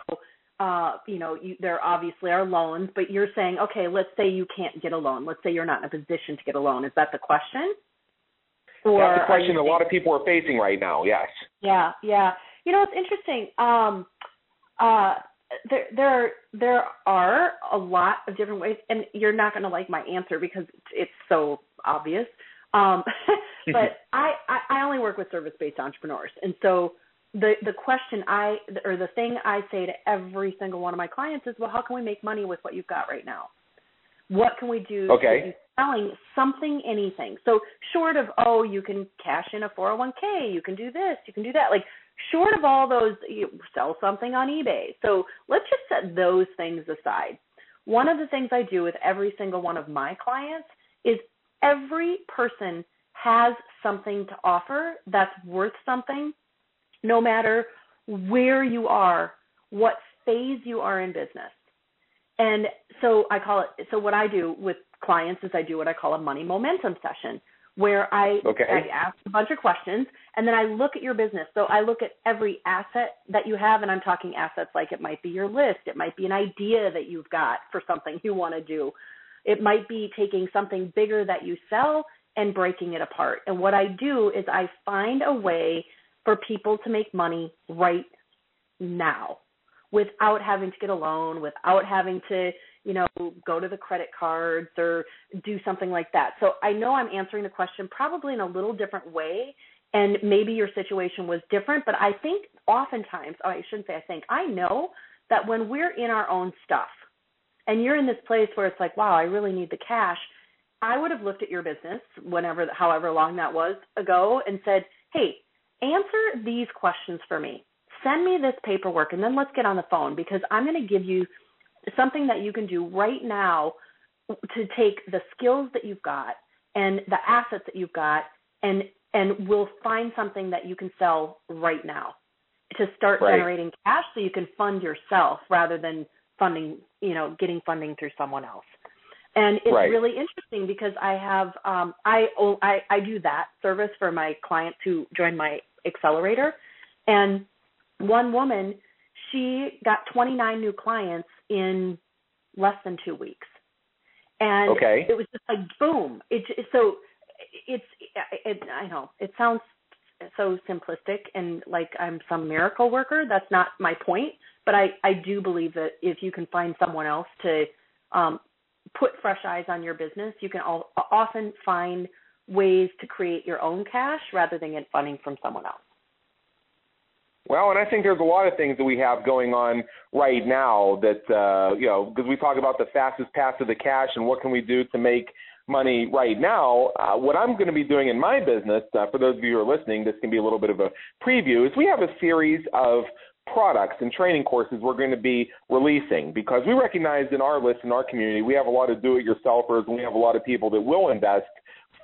uh, you know, you, there obviously are loans, but you're saying, okay, let's say you can't get a loan. Let's say you're not in a position to get a loan. Is that the question? Or That's the question a lot of people are facing right now. Yes. Yeah, yeah. You know, it's interesting. Um, uh, there, there, there are a lot of different ways, and you're not going to like my answer because it's so obvious. Um, but I, I, I only work with service-based entrepreneurs, and so the the question I or the thing I say to every single one of my clients is, well, how can we make money with what you've got right now? What can we do okay selling something, anything. So short of oh, you can cash in a 401k, you can do this, you can do that. Like short of all those, you sell something on eBay. So let's just set those things aside. One of the things I do with every single one of my clients is every person has something to offer that's worth something, no matter where you are, what phase you are in business. And so I call it, so what I do with clients is I do what I call a money momentum session where I, okay. I ask a bunch of questions and then I look at your business. So I look at every asset that you have, and I'm talking assets like it might be your list, it might be an idea that you've got for something you want to do, it might be taking something bigger that you sell and breaking it apart. And what I do is I find a way for people to make money right now without having to get a loan, without having to you know, go to the credit cards or do something like that. So I know I'm answering the question probably in a little different way. And maybe your situation was different, but I think oftentimes, oh, I shouldn't say I think, I know that when we're in our own stuff and you're in this place where it's like, wow, I really need the cash, I would have looked at your business whenever, however long that was ago and said, hey, answer these questions for me. Send me this paperwork and then let's get on the phone because I'm going to give you something that you can do right now to take the skills that you've got and the assets that you've got and and we'll find something that you can sell right now to start right. generating cash so you can fund yourself rather than funding you know getting funding through someone else and it's right. really interesting because i have um I, I i do that service for my clients who join my accelerator and one woman she got 29 new clients in less than two weeks. And okay. it was just like boom. It, so it's it, I know it sounds so simplistic and like I'm some miracle worker. That's not my point, but I I do believe that if you can find someone else to um, put fresh eyes on your business, you can all, often find ways to create your own cash rather than get funding from someone else. Well, and I think there's a lot of things that we have going on right now that uh, you know because we talk about the fastest path to the cash and what can we do to make money right now. Uh, what I'm going to be doing in my business, uh, for those of you who are listening, this can be a little bit of a preview. Is we have a series of products and training courses we're going to be releasing because we recognize in our list in our community we have a lot of do-it-yourselfers and we have a lot of people that will invest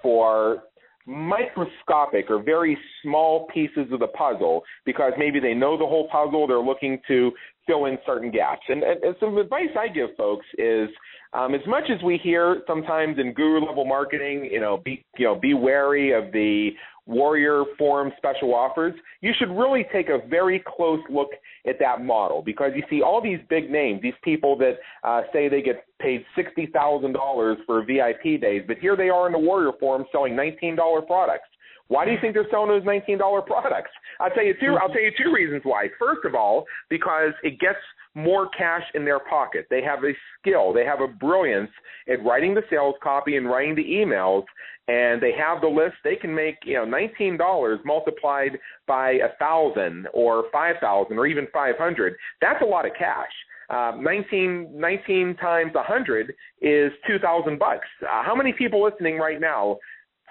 for microscopic or very small pieces of the puzzle because maybe they know the whole puzzle, they're looking to fill in certain gaps. And, and, and some advice I give folks is um, as much as we hear sometimes in guru level marketing, you know, be you know, be wary of the Warrior Forum special offers, you should really take a very close look at that model because you see all these big names, these people that uh, say they get paid $60,000 for VIP days, but here they are in the Warrior Forum selling $19 products. Why do you think they're selling those $19 products? I'll tell you two. I'll tell you two reasons why. First of all, because it gets more cash in their pocket. They have a skill. They have a brilliance at writing the sales copy and writing the emails, and they have the list. They can make you know nineteen dollars multiplied by a thousand or five thousand or even five hundred. That's a lot of cash. Uh, 19, 19 times a 100 is 2000 bucks. Uh, how many people listening right now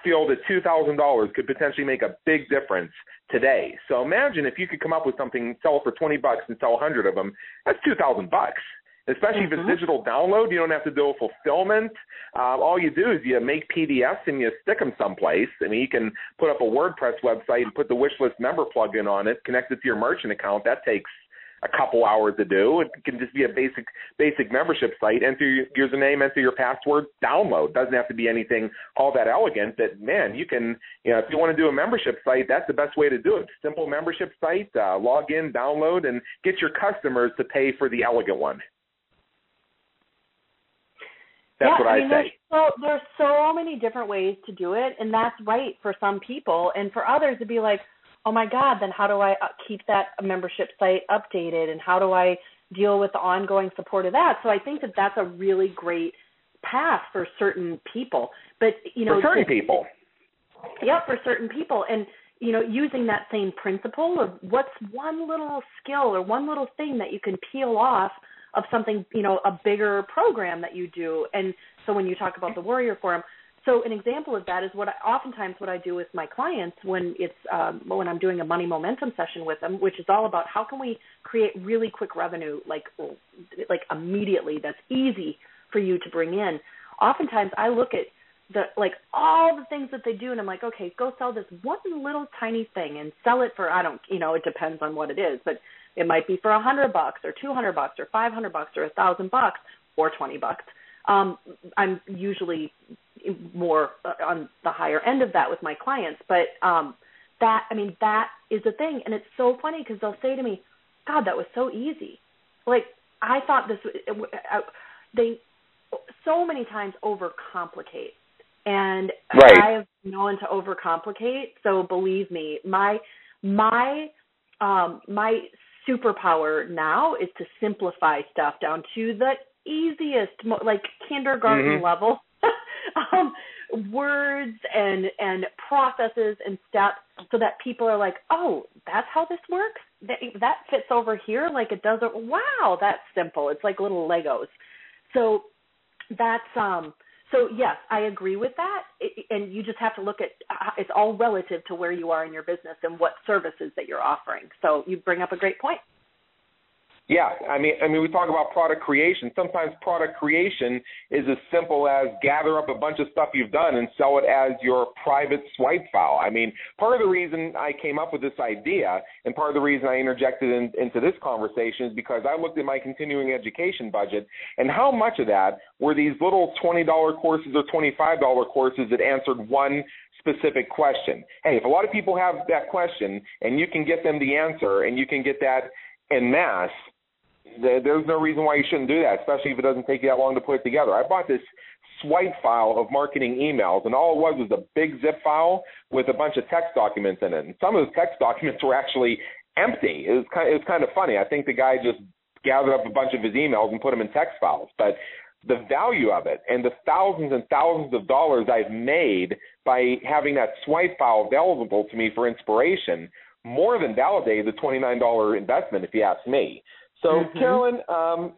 feel that $2,000 could potentially make a big difference today. So imagine if you could come up with something, sell it for 20 bucks and sell 100 of them. That's 2,000 bucks. Especially mm-hmm. if it's mm-hmm. digital download, you don't have to do a fulfillment. Uh, all you do is you make PDFs and you stick them someplace. I mean, you can put up a WordPress website and put the wishlist member plugin on it, connect it to your merchant account. That takes a couple hours to do. It can just be a basic basic membership site. Enter your username, enter your password, download. Doesn't have to be anything all that elegant. But man, you can you know if you want to do a membership site, that's the best way to do it. Simple membership site, uh, log in, download, and get your customers to pay for the elegant one. That's yeah, what I, mean, say. There's so there's so many different ways to do it, and that's right for some people, and for others to be like, oh my god then how do i uh, keep that membership site updated? And how do i deal with the ongoing support of that? So i think that that's a really great path for certain people. But you know for certain people. Yeah for certain people. And you know using that same principle of what's one little skill or one little thing that you can peel off of something you know a bigger program that you do. And so when you talk about the warrior forum so an example of that is what I, oftentimes what I do with my clients when it's um, when I'm doing a money momentum session with them, which is all about how can we create really quick revenue, like like immediately, that's easy for you to bring in. Oftentimes, I look at the like all the things that they do, and I'm like, okay, go sell this one little tiny thing and sell it for I don't, you know, it depends on what it is, but it might be for a hundred bucks or two hundred bucks or five hundred bucks or a thousand bucks or twenty bucks. Um, I'm usually more uh, on the higher end of that with my clients, but um, that I mean that is a thing, and it's so funny because they'll say to me, "God, that was so easy." Like I thought this. Uh, they so many times overcomplicate, and right. I've known to overcomplicate. So believe me, my my um, my superpower now is to simplify stuff down to the easiest, like kindergarten mm-hmm. level um, words and and processes and steps so that people are like, oh, that's how this works. That that fits over here like it doesn't. Wow, that's simple. It's like little Legos. So that's um. So yes, I agree with that, it, and you just have to look at uh, it's all relative to where you are in your business and what services that you're offering. So you bring up a great point. Yeah, I mean, I mean, we talk about product creation. Sometimes product creation is as simple as gather up a bunch of stuff you've done and sell it as your private swipe file. I mean, part of the reason I came up with this idea, and part of the reason I interjected in, into this conversation, is because I looked at my continuing education budget and how much of that were these little twenty dollar courses or twenty five dollar courses that answered one specific question. Hey, if a lot of people have that question and you can get them the answer and you can get that in masse there's no reason why you shouldn't do that, especially if it doesn't take you that long to put it together. I bought this swipe file of marketing emails, and all it was was a big zip file with a bunch of text documents in it. And some of those text documents were actually empty. It was kind of, it was kind of funny. I think the guy just gathered up a bunch of his emails and put them in text files. But the value of it and the thousands and thousands of dollars I've made by having that swipe file available to me for inspiration more than validated the $29 investment, if you ask me. So, mm-hmm. Carolyn, um,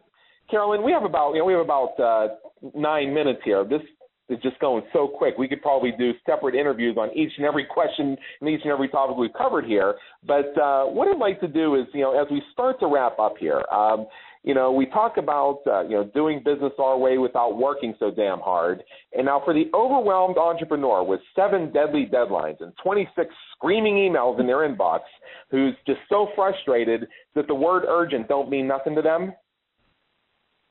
Carolyn, we have about you know we have about uh, nine minutes here. This is just going so quick. We could probably do separate interviews on each and every question and each and every topic we've covered here. But uh, what I'd like to do is, you know, as we start to wrap up here, um, you know, we talk about uh, you know doing business our way without working so damn hard. And now, for the overwhelmed entrepreneur with seven deadly deadlines and 26 screaming emails in their inbox, who's just so frustrated that the word urgent don't mean nothing to them,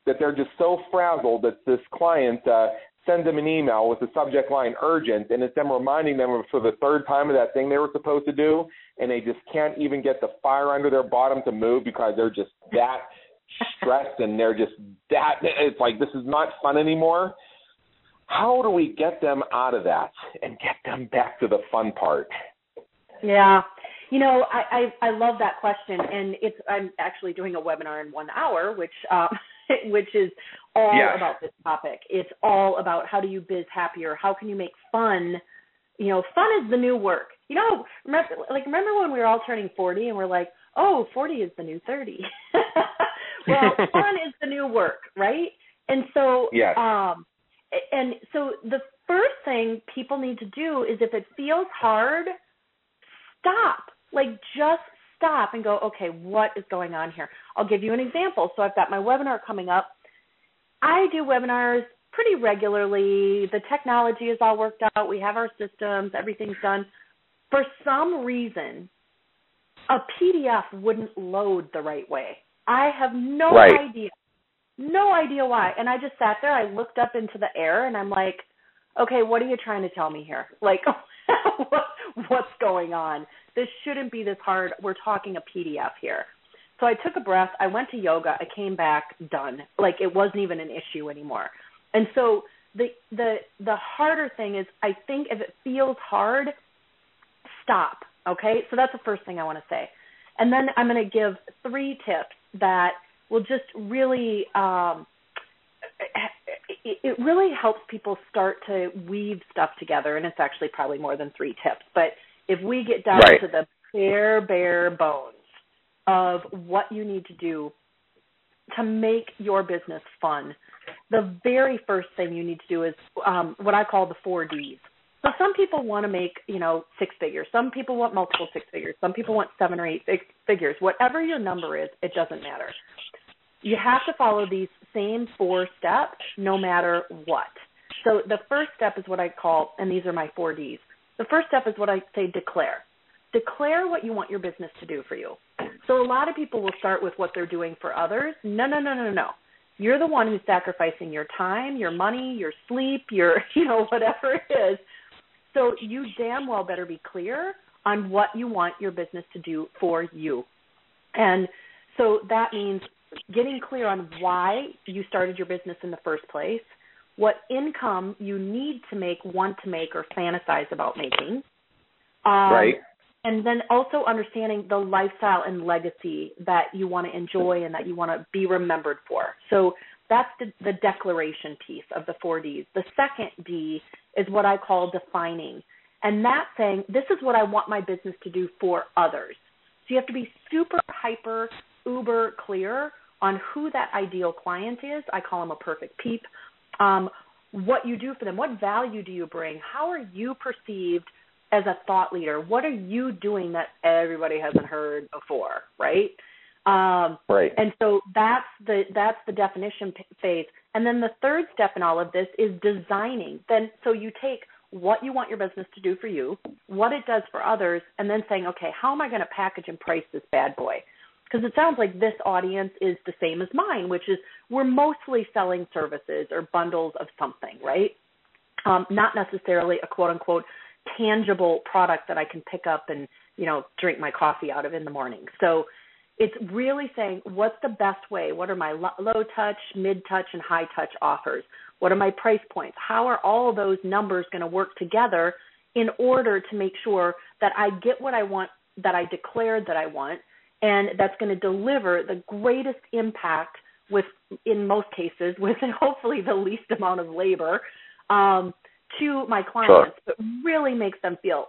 that they're just so frazzled that this client uh, sends them an email with the subject line urgent, and it's them reminding them for the third time of that thing they were supposed to do, and they just can't even get the fire under their bottom to move because they're just that stressed and they're just that it's like this is not fun anymore. how do we get them out of that and get them back to the fun part? Yeah. You know, I, I I love that question, and it's I'm actually doing a webinar in one hour, which um, which is all yes. about this topic. It's all about how do you biz happier? How can you make fun? You know, fun is the new work. You know, remember like remember when we were all turning 40 and we're like, oh, 40 is the new 30. well, fun is the new work, right? And so, yes. um, and so the first thing people need to do is if it feels hard, stop. Like just stop and go, okay, what is going on here? I'll give you an example. So I've got my webinar coming up. I do webinars pretty regularly. The technology is all worked out. We have our systems, everything's done. For some reason, a PDF wouldn't load the right way. I have no right. idea. No idea why. And I just sat there, I looked up into the air and I'm like, okay, what are you trying to tell me here? Like what, what's going on? This shouldn't be this hard. We're talking a PDF here. So I took a breath, I went to yoga, I came back done. Like it wasn't even an issue anymore. And so the the the harder thing is I think if it feels hard, stop. Okay? So that's the first thing I want to say. And then I'm going to give three tips that will just really um it, it really helps people start to weave stuff together and it's actually probably more than three tips but if we get down right. to the bare bare bones of what you need to do to make your business fun the very first thing you need to do is um, what i call the four d's so some people want to make you know six figures some people want multiple six figures some people want seven or eight figures whatever your number is it doesn't matter you have to follow these same four steps no matter what. So the first step is what I call, and these are my four Ds. The first step is what I say declare. Declare what you want your business to do for you. So a lot of people will start with what they're doing for others. No, no, no, no, no. You're the one who's sacrificing your time, your money, your sleep, your, you know, whatever it is. So you damn well better be clear on what you want your business to do for you. And so that means getting clear on why you started your business in the first place, what income you need to make, want to make, or fantasize about making. Um, right. And then also understanding the lifestyle and legacy that you want to enjoy and that you want to be remembered for. So that's the, the declaration piece of the four Ds. The second D is what I call defining. And that's saying, this is what I want my business to do for others. So you have to be super hyper uber clear on who that ideal client is. I call them a perfect peep. Um, what you do for them, what value do you bring? How are you perceived as a thought leader? What are you doing that everybody hasn't heard before, right? Um, right. And so that's the that's the definition phase. And then the third step in all of this is designing. Then so you take what you want your business to do for you, what it does for others, and then saying, okay, how am I going to package and price this bad boy? because it sounds like this audience is the same as mine, which is we're mostly selling services or bundles of something, right? Um, not necessarily a quote unquote tangible product that I can pick up and you know drink my coffee out of in the morning. So it's really saying what's the best way? What are my low touch, mid touch, and high touch offers? What are my price points? How are all those numbers going to work together in order to make sure that I get what I want, that I declared that I want, and that's going to deliver the greatest impact with in most cases with hopefully the least amount of labor um, to my clients sure. but really makes them feel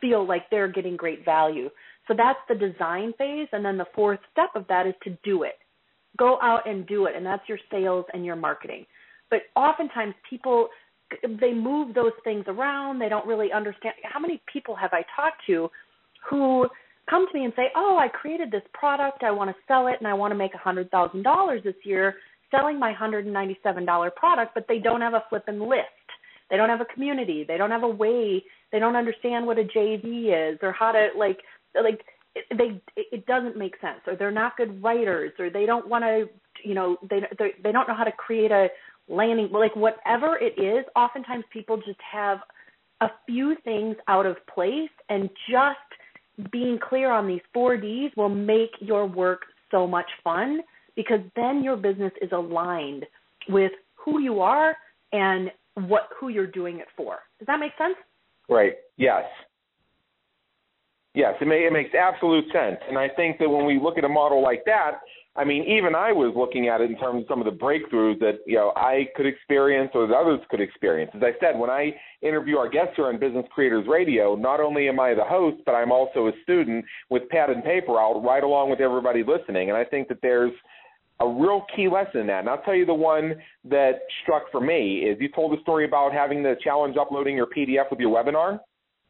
feel like they're getting great value so that's the design phase and then the fourth step of that is to do it go out and do it and that's your sales and your marketing but oftentimes people they move those things around they don't really understand how many people have i talked to who come to me and say, "Oh, I created this product. I want to sell it, and I want to make a hundred thousand dollars this year selling my hundred and ninety-seven dollar product," but they don't have a flipping list. They don't have a community. They don't have a way. They don't understand what a JV is or how to like like they it doesn't make sense or they're not good writers or they don't want to you know they they don't know how to create a landing like whatever it is oftentimes people just have a few things out of place and just being clear on these four Ds will make your work so much fun because then your business is aligned with who you are and what who you're doing it for. Does that make sense? Right. Yes. Yes, it, may, it makes absolute sense. And I think that when we look at a model like that, I mean, even I was looking at it in terms of some of the breakthroughs that you know I could experience or that others could experience. As I said, when I interview our guests here on Business Creators Radio, not only am I the host, but I'm also a student with pad and paper out right along with everybody listening. And I think that there's a real key lesson in that. And I'll tell you the one that struck for me is you told the story about having the challenge uploading your PDF with your webinar.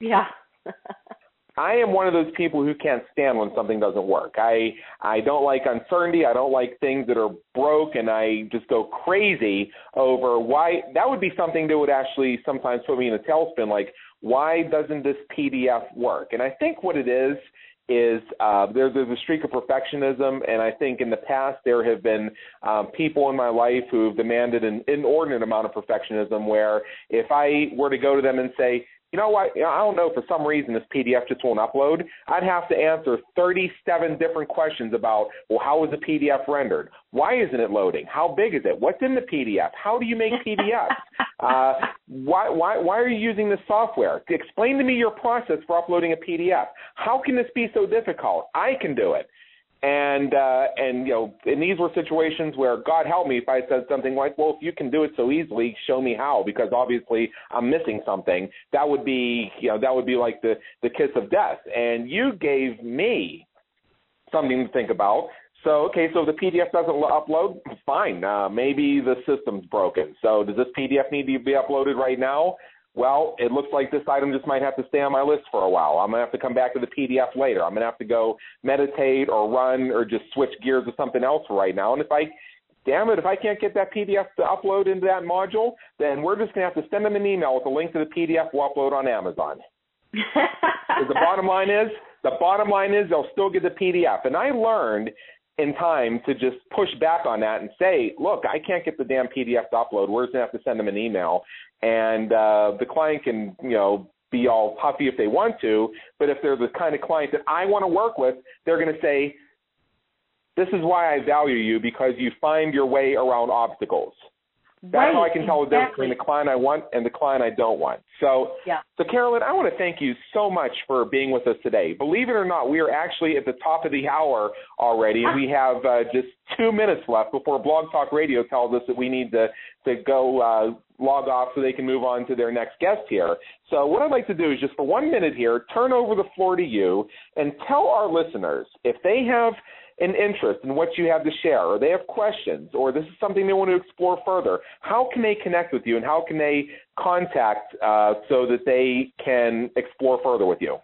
Yeah. I am one of those people who can't stand when something doesn't work. I I don't like uncertainty. I don't like things that are broke, and I just go crazy over why. That would be something that would actually sometimes put me in a tailspin. Like, why doesn't this PDF work? And I think what it is is uh, there, there's a streak of perfectionism, and I think in the past there have been um, people in my life who've demanded an inordinate amount of perfectionism. Where if I were to go to them and say, you know what? I don't know. For some reason, this PDF just won't upload. I'd have to answer 37 different questions about, well, how is the PDF rendered? Why isn't it loading? How big is it? What's in the PDF? How do you make PDFs? uh, why, why, why are you using this software? Explain to me your process for uploading a PDF. How can this be so difficult? I can do it and uh, and you know, and these were situations where God help me if I said something like, "Well, if you can do it so easily, show me how," because obviously I'm missing something. That would be, you know, that would be like the the kiss of death. And you gave me something to think about. So, okay, so the PDF doesn't upload, fine. Uh, maybe the system's broken. So, does this PDF need to be uploaded right now? Well, it looks like this item just might have to stay on my list for a while. I'm going to have to come back to the PDF later. I'm going to have to go meditate or run or just switch gears to something else right now. And if I, damn it, if I can't get that PDF to upload into that module, then we're just going to have to send them an email with a link to the PDF we'll upload on Amazon. the bottom line is, the bottom line is they'll still get the PDF. And I learned in time to just push back on that and say, look, I can't get the damn PDF to upload. We're just gonna have to send them an email, and uh, the client can, you know, be all puffy if they want to. But if they're the kind of client that I want to work with, they're going to say, this is why I value you because you find your way around obstacles. That's right, how I can tell exactly. the difference between the client I want and the client I don't want. So, yeah. so Carolyn, I want to thank you so much for being with us today. Believe it or not, we are actually at the top of the hour already. and we have uh, just two minutes left before Blog Talk Radio tells us that we need to to go uh, log off so they can move on to their next guest here. So, what I'd like to do is just for one minute here, turn over the floor to you and tell our listeners if they have an interest in what you have to share, or they have questions, or this is something they want to explore further, how can they connect with you and how can they contact uh, so that they can explore further with you?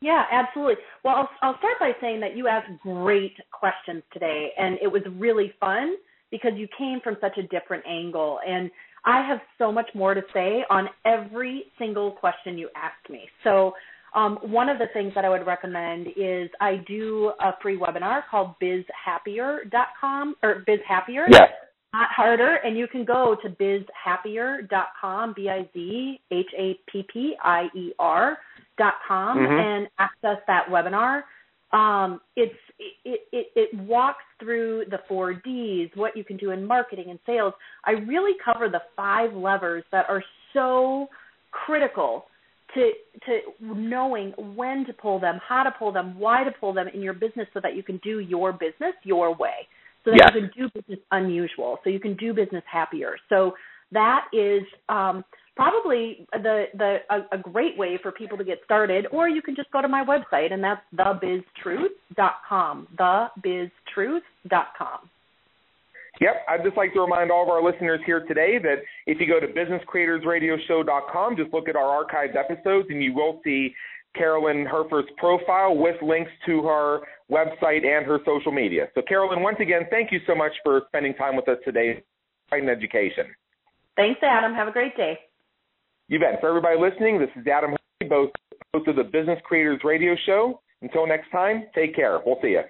Yeah, absolutely. Well, I'll, I'll start by saying that you asked great questions today, and it was really fun because you came from such a different angle. And I have so much more to say on every single question you ask me. So um, one of the things that I would recommend is I do a free webinar called bizhappier.com or bizhappier. Yes. Not harder, and you can go to bizhappier.com, B-I-Z-H-A-P-P-I-E-R dot com, Mhm. and access that webinar. Um, it's it, it it walks through the four Ds, what you can do in marketing and sales. I really cover the five levers that are so critical to to knowing when to pull them, how to pull them, why to pull them in your business so that you can do your business your way. So that Yes. you can do business unusual. So you can do business happier. So that is um, probably the the a, a great way for people to get started. Or you can just go to my website and that's thebiztruth.com. Thebiztruth.com. Yep. I'd just like to remind all of our listeners here today that if you go to businesscreatorsradioshow.com, just look at our archived episodes and you will see Carolyn Herfurth's profile with links to her website and her social media. So, Carolyn, once again, thank you so much for spending time with us today in education. Thanks, Adam. Have a great day. You bet. For everybody listening, this is Adam, both host of the Business Creators Radio Show. Until next time, take care. We'll see you.